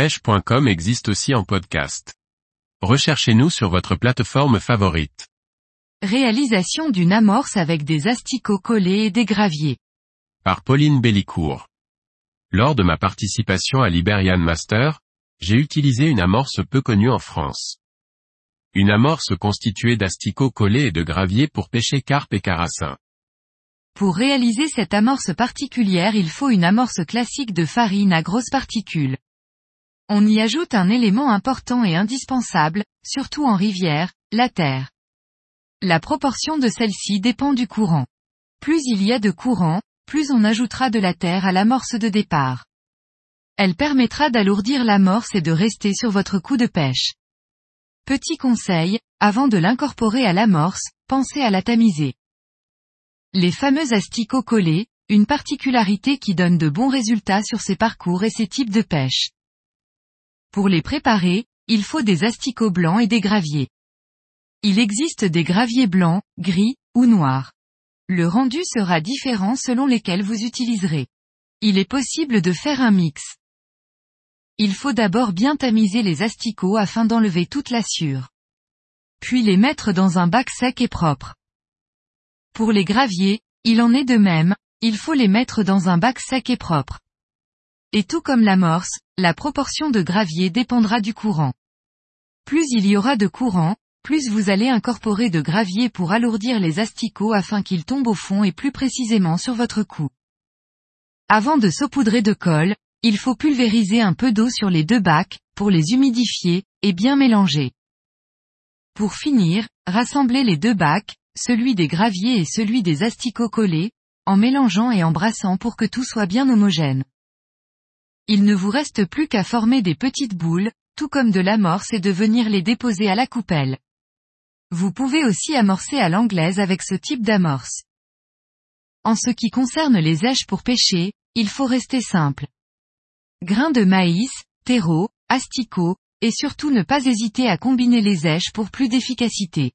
pêche.com existe aussi en podcast. Recherchez-nous sur votre plateforme favorite. Réalisation d'une amorce avec des asticots collés et des graviers. Par Pauline Bellicourt. Lors de ma participation à Liberian Master, j'ai utilisé une amorce peu connue en France. Une amorce constituée d'asticots collés et de graviers pour pêcher carpe et carassin. Pour réaliser cette amorce particulière il faut une amorce classique de farine à grosses particules. On y ajoute un élément important et indispensable, surtout en rivière, la terre. La proportion de celle-ci dépend du courant. Plus il y a de courant, plus on ajoutera de la terre à l'amorce de départ. Elle permettra d'alourdir l'amorce et de rester sur votre coup de pêche. Petit conseil, avant de l'incorporer à l'amorce, pensez à la tamiser. Les fameux asticots collés, une particularité qui donne de bons résultats sur ces parcours et ces types de pêche. Pour les préparer, il faut des asticots blancs et des graviers. Il existe des graviers blancs, gris, ou noirs. Le rendu sera différent selon lesquels vous utiliserez. Il est possible de faire un mix. Il faut d'abord bien tamiser les asticots afin d'enlever toute l'assure. Puis les mettre dans un bac sec et propre. Pour les graviers, il en est de même, il faut les mettre dans un bac sec et propre. Et tout comme l'amorce, la proportion de gravier dépendra du courant. Plus il y aura de courant, plus vous allez incorporer de gravier pour alourdir les asticots afin qu'ils tombent au fond et plus précisément sur votre cou. Avant de saupoudrer de colle, il faut pulvériser un peu d'eau sur les deux bacs, pour les humidifier, et bien mélanger. Pour finir, rassemblez les deux bacs, celui des graviers et celui des asticots collés, en mélangeant et embrassant pour que tout soit bien homogène. Il ne vous reste plus qu'à former des petites boules, tout comme de l'amorce et de venir les déposer à la coupelle. Vous pouvez aussi amorcer à l'anglaise avec ce type d'amorce. En ce qui concerne les èches pour pêcher, il faut rester simple. Grains de maïs, terreau, asticots, et surtout ne pas hésiter à combiner les èches pour plus d'efficacité.